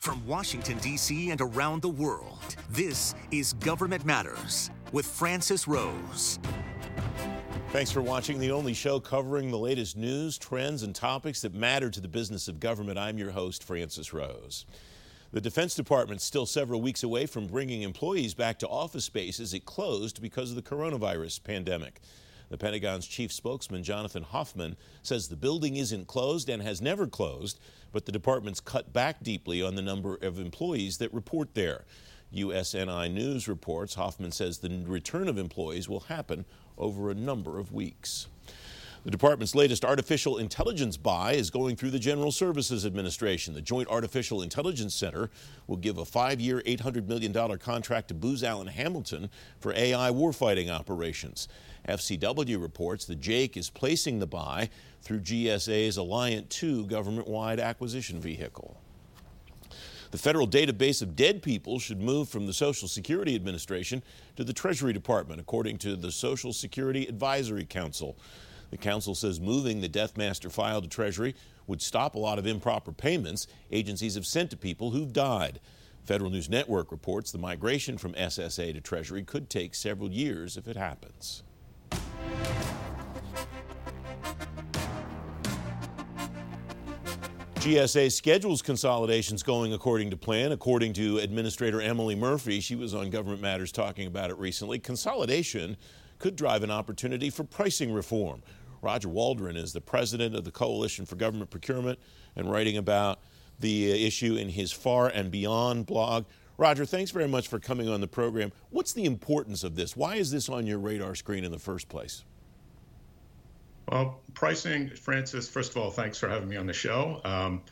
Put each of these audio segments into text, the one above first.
From Washington, D.C. and around the world, this is Government Matters with Francis Rose. Thanks for watching the only show covering the latest news, trends, and topics that matter to the business of government. I'm your host, Francis Rose. The Defense Department's still several weeks away from bringing employees back to office spaces it closed because of the coronavirus pandemic. The Pentagon's chief spokesman, Jonathan Hoffman, says the building isn't closed and has never closed, but the department's cut back deeply on the number of employees that report there. USNI News reports Hoffman says the return of employees will happen over a number of weeks. The department's latest artificial intelligence buy is going through the General Services Administration. The Joint Artificial Intelligence Center will give a five year, $800 million contract to Booz Allen Hamilton for AI warfighting operations. FCW reports the JAIC is placing the buy through GSA's Alliant 2 government wide acquisition vehicle. The federal database of dead people should move from the Social Security Administration to the Treasury Department, according to the Social Security Advisory Council. The council says moving the Death Master file to Treasury would stop a lot of improper payments agencies have sent to people who've died. Federal News Network reports the migration from SSA to Treasury could take several years if it happens. GSA schedules consolidations going according to plan. According to Administrator Emily Murphy, she was on Government Matters talking about it recently. Consolidation could drive an opportunity for pricing reform. Roger Waldron is the president of the Coalition for Government Procurement and writing about the uh, issue in his FAR and Beyond blog. Roger, thanks very much for coming on the program. What's the importance of this? Why is this on your radar screen in the first place? Well, pricing, Francis, first of all, thanks for having me on the show. Um,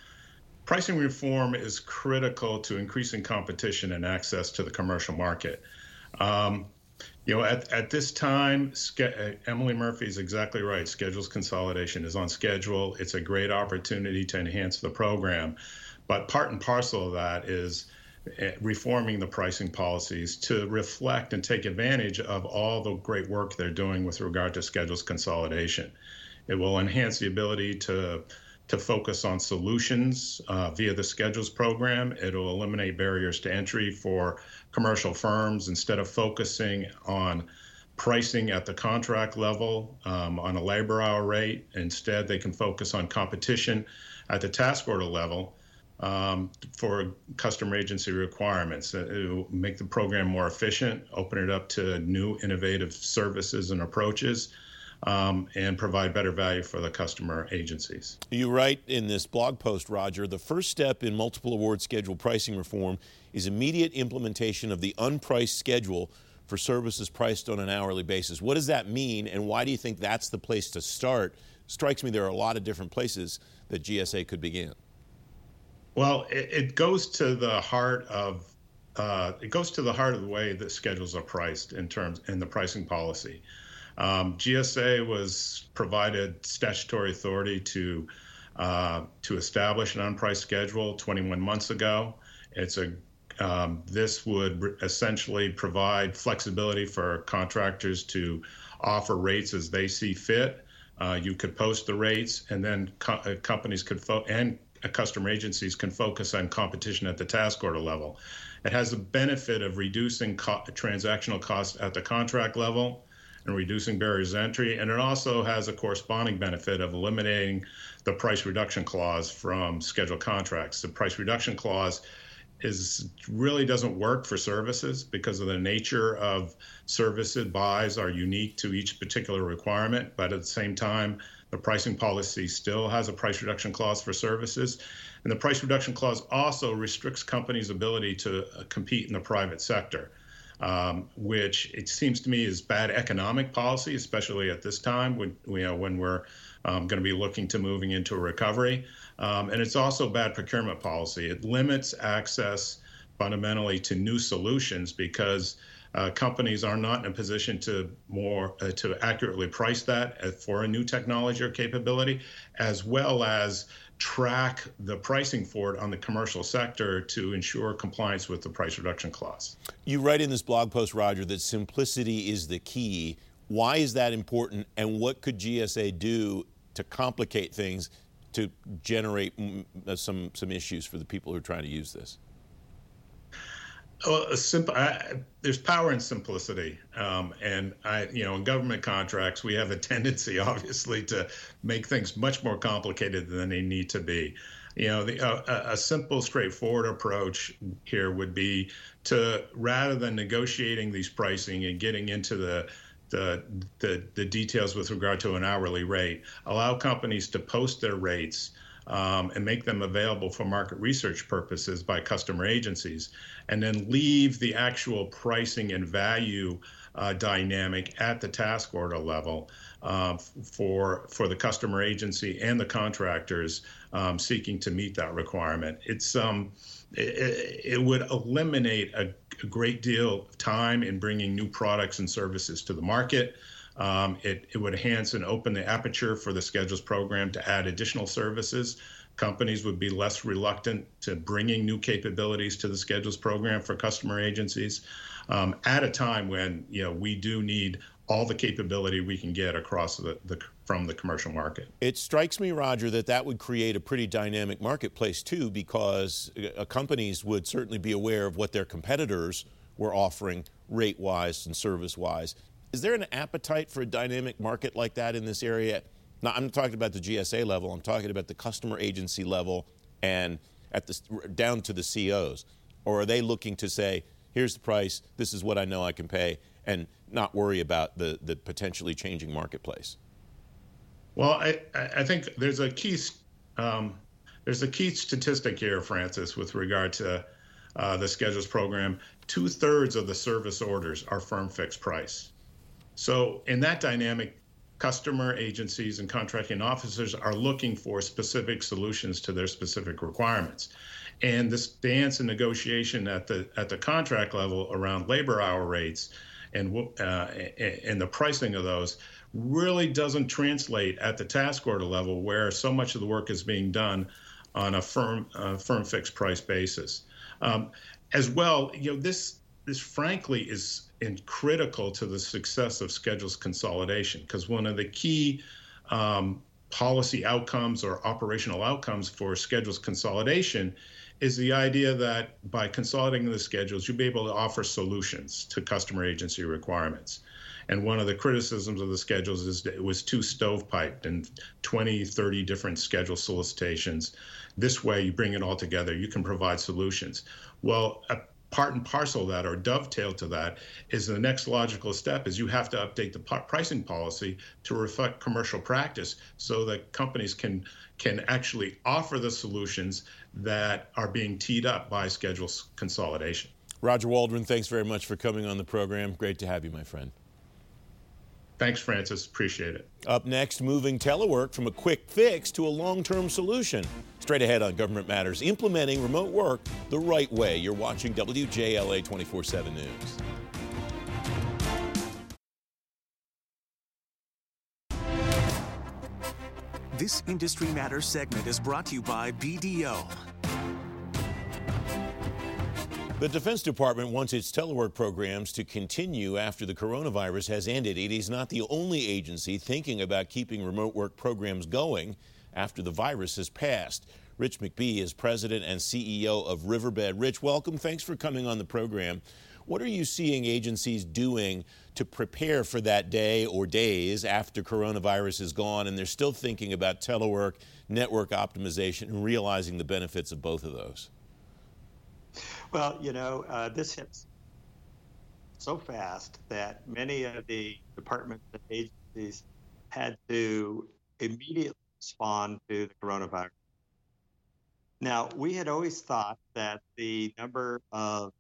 pricing reform is critical to increasing competition and access to the commercial market. Um, you know, at, at this time, uh, Emily Murphy is exactly right. Schedules consolidation is on schedule. It's a great opportunity to enhance the program. But part and parcel of that is uh, reforming the pricing policies to reflect and take advantage of all the great work they're doing with regard to schedules consolidation. It will enhance the ability to to focus on solutions uh, via the schedules program. It'll eliminate barriers to entry for commercial firms instead of focusing on pricing at the contract level um, on a labor hour rate. Instead, they can focus on competition at the task order level um, for customer agency requirements. It will make the program more efficient, open it up to new innovative services and approaches um, and provide better value for the customer agencies. You write in this blog post, Roger, the first step in multiple award schedule pricing reform is immediate implementation of the unpriced schedule for services priced on an hourly basis. What does that mean, and why do you think that's the place to start? Strikes me there are a lot of different places that GSA could begin. Well, it, it goes to the heart of uh, it goes to the heart of the way that schedules are priced in terms in the pricing policy. Um, GSA was provided statutory authority to uh, to establish an unpriced schedule 21 months ago. It's a um, this would essentially provide flexibility for contractors to offer rates as they see fit. Uh, you could post the rates, and then co- uh, companies could fo- and customer agencies can focus on competition at the task order level. It has the benefit of reducing co- transactional costs at the contract level and reducing barriers to entry. And it also has a corresponding benefit of eliminating the price reduction clause from scheduled contracts. The price reduction clause is really doesn't work for services because of the nature of services buys are unique to each particular requirement but at the same time the pricing policy still has a price reduction clause for services and the price reduction clause also restricts companies ability to uh, compete in the private sector um, which it seems to me is bad economic policy, especially at this time when you know when we're um, going to be looking to moving into a recovery. Um, and it's also bad procurement policy. It limits access fundamentally to new solutions because uh, companies are not in a position to more uh, to accurately price that uh, for a new technology or capability, as well as track the pricing for it on the commercial sector to ensure compliance with the price reduction clause. You write in this blog post, Roger, that simplicity is the key. Why is that important, and what could GSA do to complicate things to generate uh, some some issues for the people who are trying to use this? Well, simple. I, there's power in simplicity, um, and I, you know, in government contracts, we have a tendency, obviously, to make things much more complicated than they need to be. You know, the, uh, a simple, straightforward approach here would be to rather than negotiating these pricing and getting into the the, the, the details with regard to an hourly rate, allow companies to post their rates um, and make them available for market research purposes by customer agencies, and then leave the actual pricing and value uh, dynamic at the task order level uh, for for the customer agency and the contractors um, seeking to meet that requirement. It's um, it, it would eliminate a, a, great deal of time in bringing new products and services to the market. Um, it, it would enhance and open the aperture for the schedules program to add additional services. Companies would be less reluctant to bringing new capabilities to the schedules program for customer agencies um, at a time when you know we do need all the capability we can get across the, the from the commercial market. It strikes me, Roger, that that would create a pretty dynamic marketplace too, because uh, companies would certainly be aware of what their competitors were offering rate wise and service wise. Is there an appetite for a dynamic market like that in this area? Now, I'm talking about the GSA level. I'm talking about the customer agency level and at the down to the COs. Or are they looking to say, "Here's the price. This is what I know I can pay," and not worry about the the potentially changing marketplace? Well, I I think there's a key um, there's a key statistic here, Francis, with regard to uh, the schedules program. Two thirds of the service orders are firm fixed price. So, in that dynamic, customer agencies and contracting officers are looking for specific solutions to their specific requirements. And this dance and negotiation at the at the contract level around labor hour rates and uh, and the pricing of those really doesn't translate at the task order level, where so much of the work is being done on a firm uh, firm fixed price basis. Um, as well, you know this this frankly is and critical to the success of schedules consolidation because one of the key um, policy outcomes or operational outcomes for schedules consolidation is the idea that by consolidating the schedules, you'll be able to offer solutions to customer agency requirements. And one of the criticisms of the schedules is that it was too stovepiped and 20, 30 different schedule solicitations. This way, you bring it all together, you can provide solutions. Well, part and parcel that or dovetail to that is the next logical step is you have to update the pricing policy to reflect commercial practice so that companies can can actually offer the solutions that are being teed up by schedule consolidation. Roger Waldron, thanks very much for coming on the program. Great to have you, my friend. Thanks, Francis. Appreciate it. Up next, moving telework from a quick fix to a long term solution. Straight ahead on Government Matters, implementing remote work the right way. You're watching WJLA 24 7 News. This Industry Matters segment is brought to you by BDO. The Defense Department wants its telework programs to continue after the coronavirus has ended. It is not the only agency thinking about keeping remote work programs going after the virus has passed. Rich McBee is president and CEO of Riverbed. Rich, welcome. Thanks for coming on the program. What are you seeing agencies doing to prepare for that day or days after coronavirus is gone and they're still thinking about telework, network optimization, and realizing the benefits of both of those? Well, you know, uh, this hits so fast that many of the departments and agencies had to immediately respond to the coronavirus. Now, we had always thought that the number of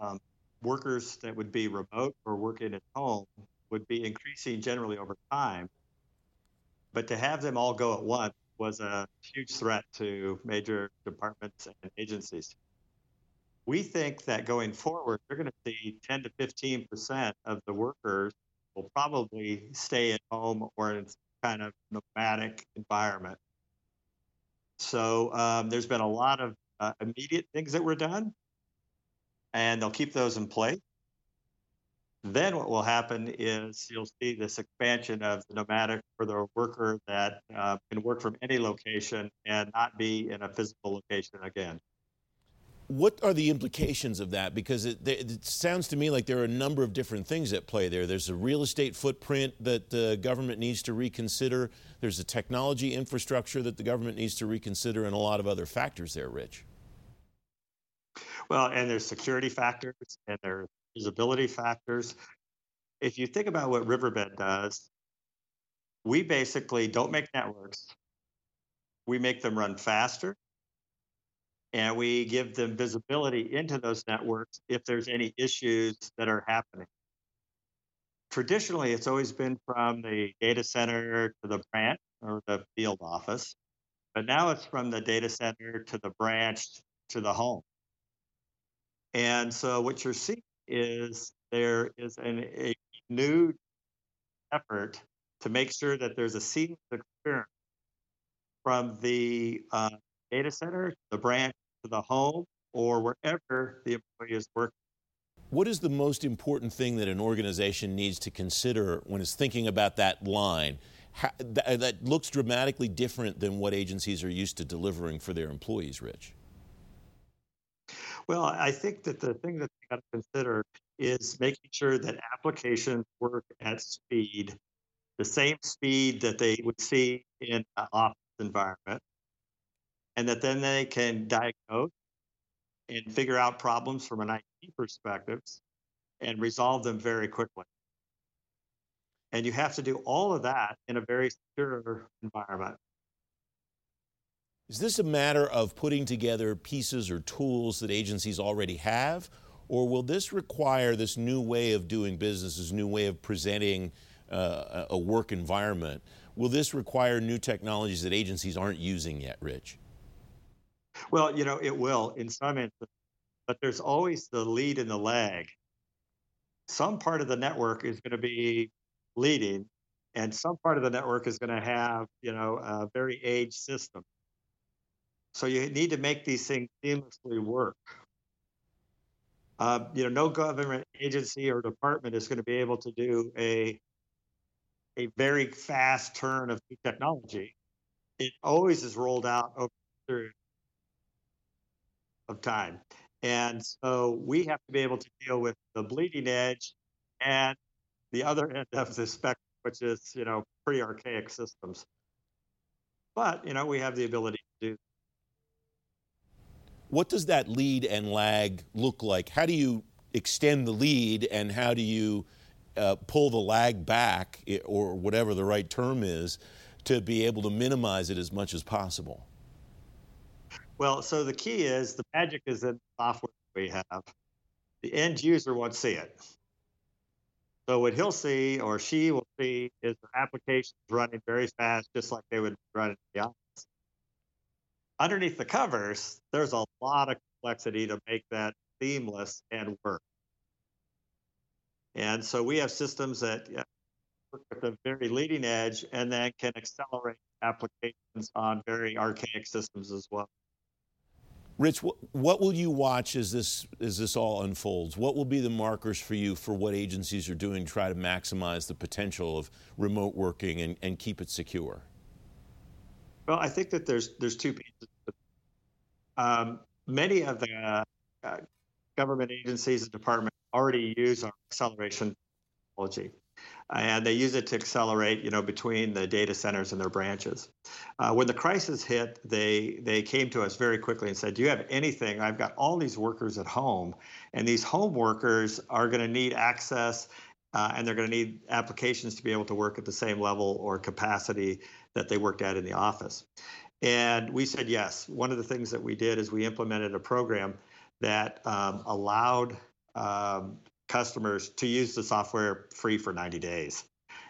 um, workers that would be remote or working at home would be increasing generally over time. But to have them all go at once was a huge threat to major departments and agencies we think that going forward, you're going to see 10 to 15 percent of the workers will probably stay at home or in kind of nomadic environment. So um, there's been a lot of uh, immediate things that were done, and they'll keep those in place. then what will happen is you'll see this expansion of the nomadic for the worker that uh, can work from any location and not be in a physical location again. What are the implications of that? Because it, it, sounds to me like there are a number of different things at play there. There's a real estate footprint that the government needs to reconsider. There's a technology infrastructure that the government needs to reconsider, and a lot of other factors there, Rich. Well, and there's security factors and there's usability factors. If you think about what Riverbed does, we basically don't make networks. We make them run faster and we give them visibility into those networks if there's any issues that are happening. Traditionally, it's always been from the data center to the branch or the field office, but now it's from the data center to the branch to the home. And so what you're seeing is there is an, a new effort to make sure that there's a seamless experience from the uh, data center, to the branch, to the home, or wherever the employee is working. What is the most important thing that an organization needs to consider when it's thinking about that line? How, that, uh, that looks dramatically different than what agencies are used to delivering for their employees, Rich. Well, I think that the thing that you got to consider is making sure that applications work at speed, the same speed that they would see in an office environment, and that then they can diagnose and figure out problems from an IT perspective and resolve them very quickly. And you have to do all of that in a very secure environment. Is this a matter of putting together pieces or tools that agencies already have? Or will this require this new way of doing business, this new way of presenting uh, a work environment? Will this require new technologies that agencies aren't using yet, Rich? Well, you know, it will in some instances, but there's always the lead and the lag. Some part of the network is going to be leading, and some part of the network is going to have, you know, a very aged system. So you need to make these things seamlessly work. Uh, you know, no government agency or department is going to be able to do a a very fast turn of new technology. It always is rolled out over period of time. And so we have to be able to deal with the bleeding edge and the other end of the spectrum, which is, you know, pretty archaic systems. But, you know, we have the ability to do what does that lead and lag look like? How do you extend the lead and how do you uh, pull the lag back, or whatever the right term is, to be able to minimize it as much as possible? Well, so the key is the magic is in the software we have. The end user won't see it. So what he'll see or she will see is the applications running very fast, just like they would run in the office underneath the covers, there's a lot of complexity to make that seamless and work. And so we have systems that work at the very leading edge and then can accelerate applications on very archaic systems as well. Rich, what, will you watch as this as this all unfolds? What will be the markers for you for what agencies are doing to try to maximize the potential of remote working and, and keep it secure? Well, I think that there's there's two pieces. Um, many of the uh, government agencies and departments already use our acceleration technology, and they use it to accelerate, you know, between the data centers and their branches. Uh, when the crisis hit, they they came to us very quickly and said, "Do you have anything? I've got all these workers at home, and these home workers are going to need access." Uh, and they're going to need applications to be able to work at the same level or capacity that they worked at in the office. And we said yes. One of the things that we did is we implemented a program that um, allowed um, customers to use the software free for 90 days.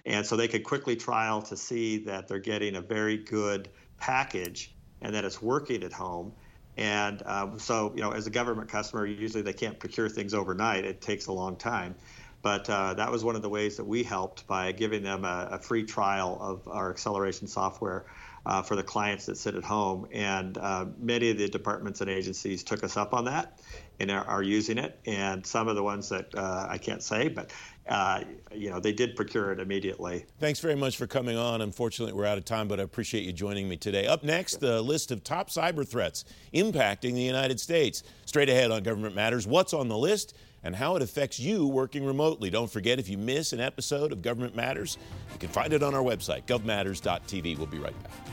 And so they could quickly trial to see that they're getting a very good package and that it's working at home. And um, so, you know, as a government customer, usually they can't procure things overnight. It takes a long time. But uh, that was one of the ways that we helped by giving them a, a free trial of our acceleration software uh, for the clients that sit at home. And uh, many of the departments and agencies took us up on that and are, are using it. And some of the ones that uh, I can't say, but uh, you know, they did procure it immediately. Thanks very much for coming on. Unfortunately, we're out of time, but I appreciate you joining me today. Up next, the list of top cyber threats impacting the United States. Straight ahead on Government Matters, what's on the list and how it affects you working remotely. Don't forget, if you miss an episode of Government Matters, you can find it on our website, govmatters.tv. We'll be right back.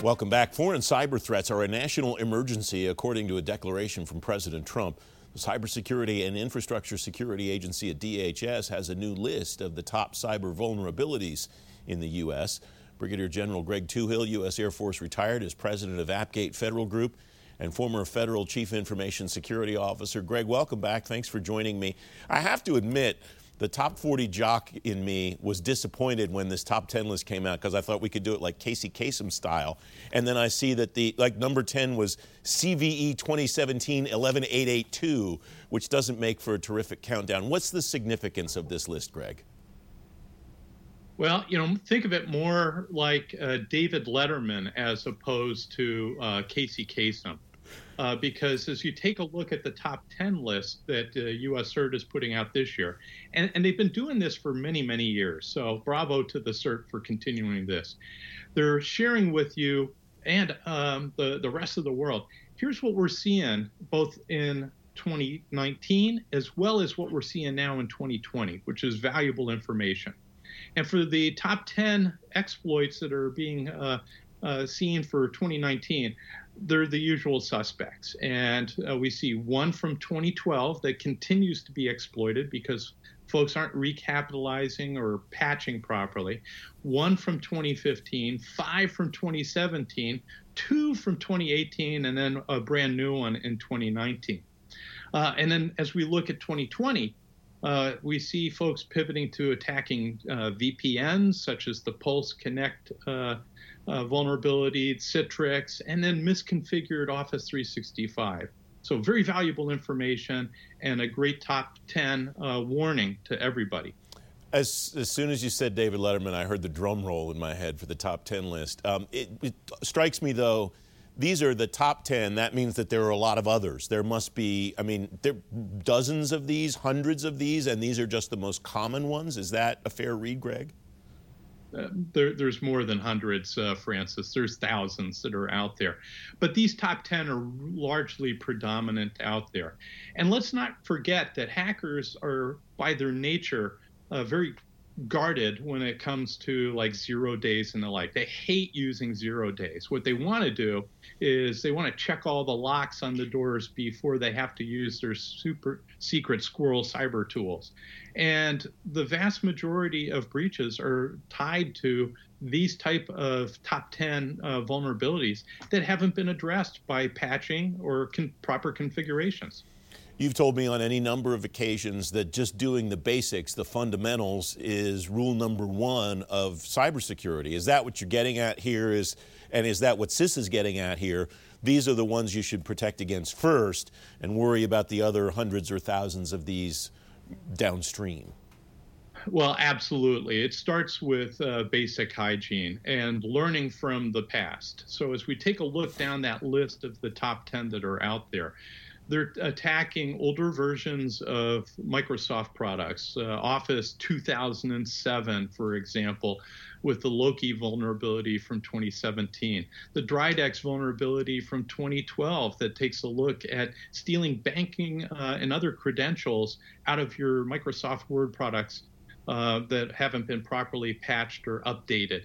Welcome back. Foreign cyber threats are a national emergency, according to a declaration from President Trump. The Cybersecurity and Infrastructure Security Agency at DHS has a new list of the top cyber vulnerabilities in the U.S. Brigadier General Greg Touhill, U.S. Air Force retired, is president of Appgate Federal Group and former federal chief information security officer. Greg, welcome back. Thanks for joining me. I have to admit, the top 40 jock in me was disappointed when this top 10 list came out because I thought we could do it like Casey Kasem style. And then I see that the like number 10 was CVE 2017 11882, which doesn't make for a terrific countdown. What's the significance of this list, Greg? Well, you know, think of it more like uh, David Letterman as opposed to uh, Casey Kasem uh, because as you take a look at the top 10 list that uh, US CERT is putting out this year, and, and they've been doing this for many, many years. So bravo to the CERT for continuing this. They're sharing with you and um, the, the rest of the world. Here's what we're seeing both in 2019 as well as what we're seeing now in 2020, which is valuable information. And for the top 10 exploits that are being uh, uh, seen for 2019, they're the usual suspects. And uh, we see one from 2012 that continues to be exploited because folks aren't recapitalizing or patching properly, one from 2015, five from 2017, two from 2018, and then a brand new one in 2019. Uh, and then as we look at 2020, uh, we see folks pivoting to attacking uh, VPNs, such as the Pulse Connect uh, uh, vulnerability, Citrix, and then misconfigured Office 365. So, very valuable information and a great top 10 uh, warning to everybody. As, as soon as you said David Letterman, I heard the drum roll in my head for the top 10 list. Um, it, it strikes me, though, these are the top 10. That means that there are a lot of others. There must be, I mean, there dozens of these, hundreds of these, and these are just the most common ones. Is that a fair read, Greg? There, there's more than hundreds, uh, Francis. There's thousands that are out there. But these top 10 are largely predominant out there. And let's not forget that hackers are, by their nature, uh, very guarded when it comes to like zero days and the like. They hate using zero days. What they want to do is they want to check all the locks on the doors before they have to use their super secret squirrel cyber tools. And the vast majority of breaches are tied to these type of top 10 uh, vulnerabilities that haven't been addressed by patching or con- proper configurations. You've told me on any number of occasions that just doing the basics, the fundamentals, is rule number one of cybersecurity. Is that what you're getting at here? Is and is that what CISA is getting at here? These are the ones you should protect against first, and worry about the other hundreds or thousands of these downstream. Well, absolutely. It starts with uh, basic hygiene and learning from the past. So, as we take a look down that list of the top 10 that are out there, they're attacking older versions of Microsoft products, uh, Office 2007, for example, with the Loki vulnerability from 2017, the Dridex vulnerability from 2012 that takes a look at stealing banking uh, and other credentials out of your Microsoft Word products uh, that haven't been properly patched or updated.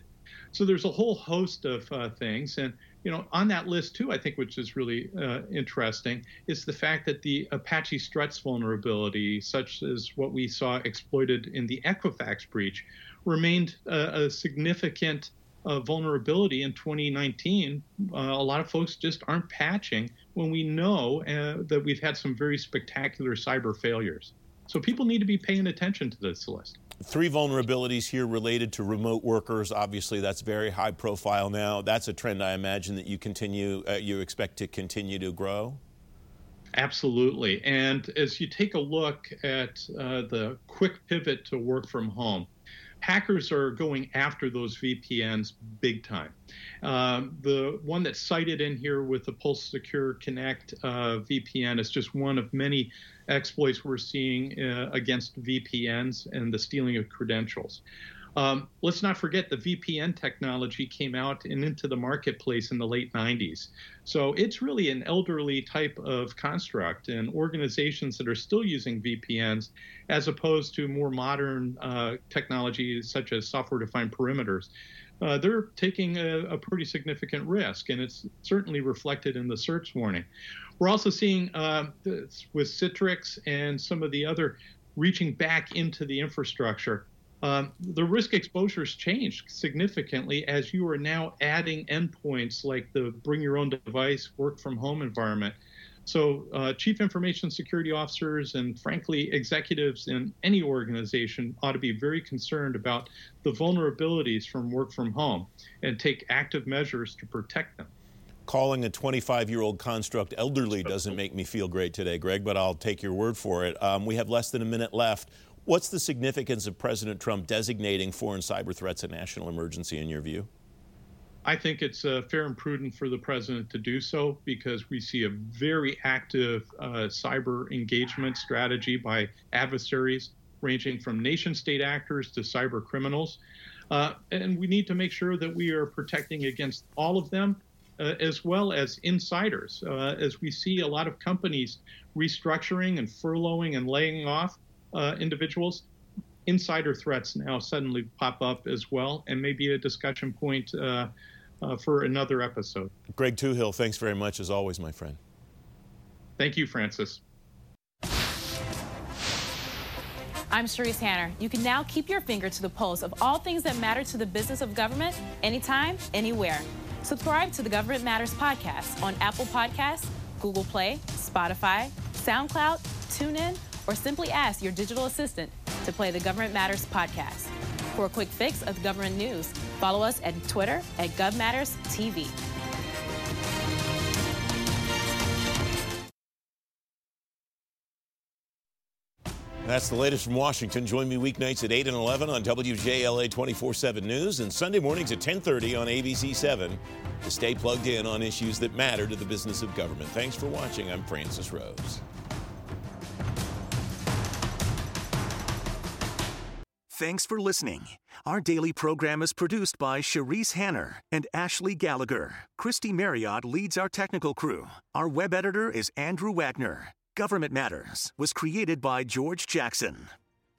So there's a whole host of uh, things, and you know, on that list too, I think, which is really uh, interesting, is the fact that the Apache Struts vulnerability, such as what we saw exploited in the Equifax breach, remained a, a significant uh, vulnerability in 2019. Uh, a lot of folks just aren't patching when we know uh, that we've had some very spectacular cyber failures. So people need to be paying attention to this list. Three vulnerabilities here related to remote workers. Obviously, that's very high profile now. That's a trend I imagine that you continue, uh, you expect to continue to grow. Absolutely. And as you take a look at uh, the quick pivot to work from home, hackers are going after those VPNs big time. Uh, the one that's cited in here with the Pulse Secure Connect uh, VPN is just one of many exploits we're seeing uh, against VPNs and the stealing of credentials. Um, let's not forget the VPN technology came out and into the marketplace in the late 90s. So it's really an elderly type of construct, and organizations that are still using VPNs, as opposed to more modern uh, technologies such as software defined perimeters, uh, they're taking a, a, pretty significant risk, and it's certainly reflected in the CERT warning. We're also seeing uh, with Citrix and some of the other reaching back into the infrastructure um, the risk exposure has changed significantly as you are now adding endpoints like the bring your own device, work from home environment. So, uh, chief information security officers and, frankly, executives in any organization ought to be very concerned about the vulnerabilities from work from home and take active measures to protect them. Calling a 25 year old construct elderly doesn't make me feel great today, Greg, but I'll take your word for it. Um, we have less than a minute left. What's the significance of President Trump designating foreign cyber threats a national emergency in your view? I think it's uh, fair and prudent for the president to do so because we see a very active uh, cyber engagement strategy by adversaries ranging from nation state actors to cyber criminals. Uh, and we need to make sure that we are protecting against all of them. Uh, as well as insiders, uh, as we see a lot of companies restructuring and furloughing and laying off uh, individuals, insider threats now suddenly pop up as well, and maybe a discussion point uh, uh, for another episode. Greg Touhill, thanks very much as always, my friend. Thank you, Francis. I'm Sharice Hanner. You can now keep your finger to the pulse of all things that matter to the business of government anytime, anywhere. Subscribe to the Government Matters podcast on Apple Podcasts, Google Play, Spotify, SoundCloud, TuneIn, or simply ask your digital assistant to play the Government Matters podcast. For a quick fix of government news, follow us at Twitter at GovMattersTV. That's the latest from Washington. Join me weeknights at 8 and 11 on WJLA 24-7 News and Sunday mornings at 1030 on ABC7 to stay plugged in on issues that matter to the business of government. Thanks for watching. I'm Francis Rose. Thanks for listening. Our daily program is produced by Cherise Hanner and Ashley Gallagher. Christy Marriott leads our technical crew. Our web editor is Andrew Wagner. Government Matters was created by George Jackson.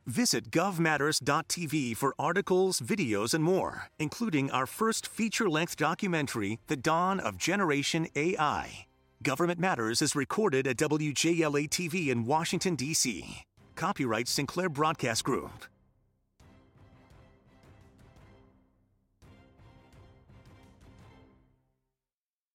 Visit govmatters.tv for articles, videos, and more, including our first feature length documentary, The Dawn of Generation AI. Government Matters is recorded at WJLA TV in Washington, D.C. Copyright Sinclair Broadcast Group.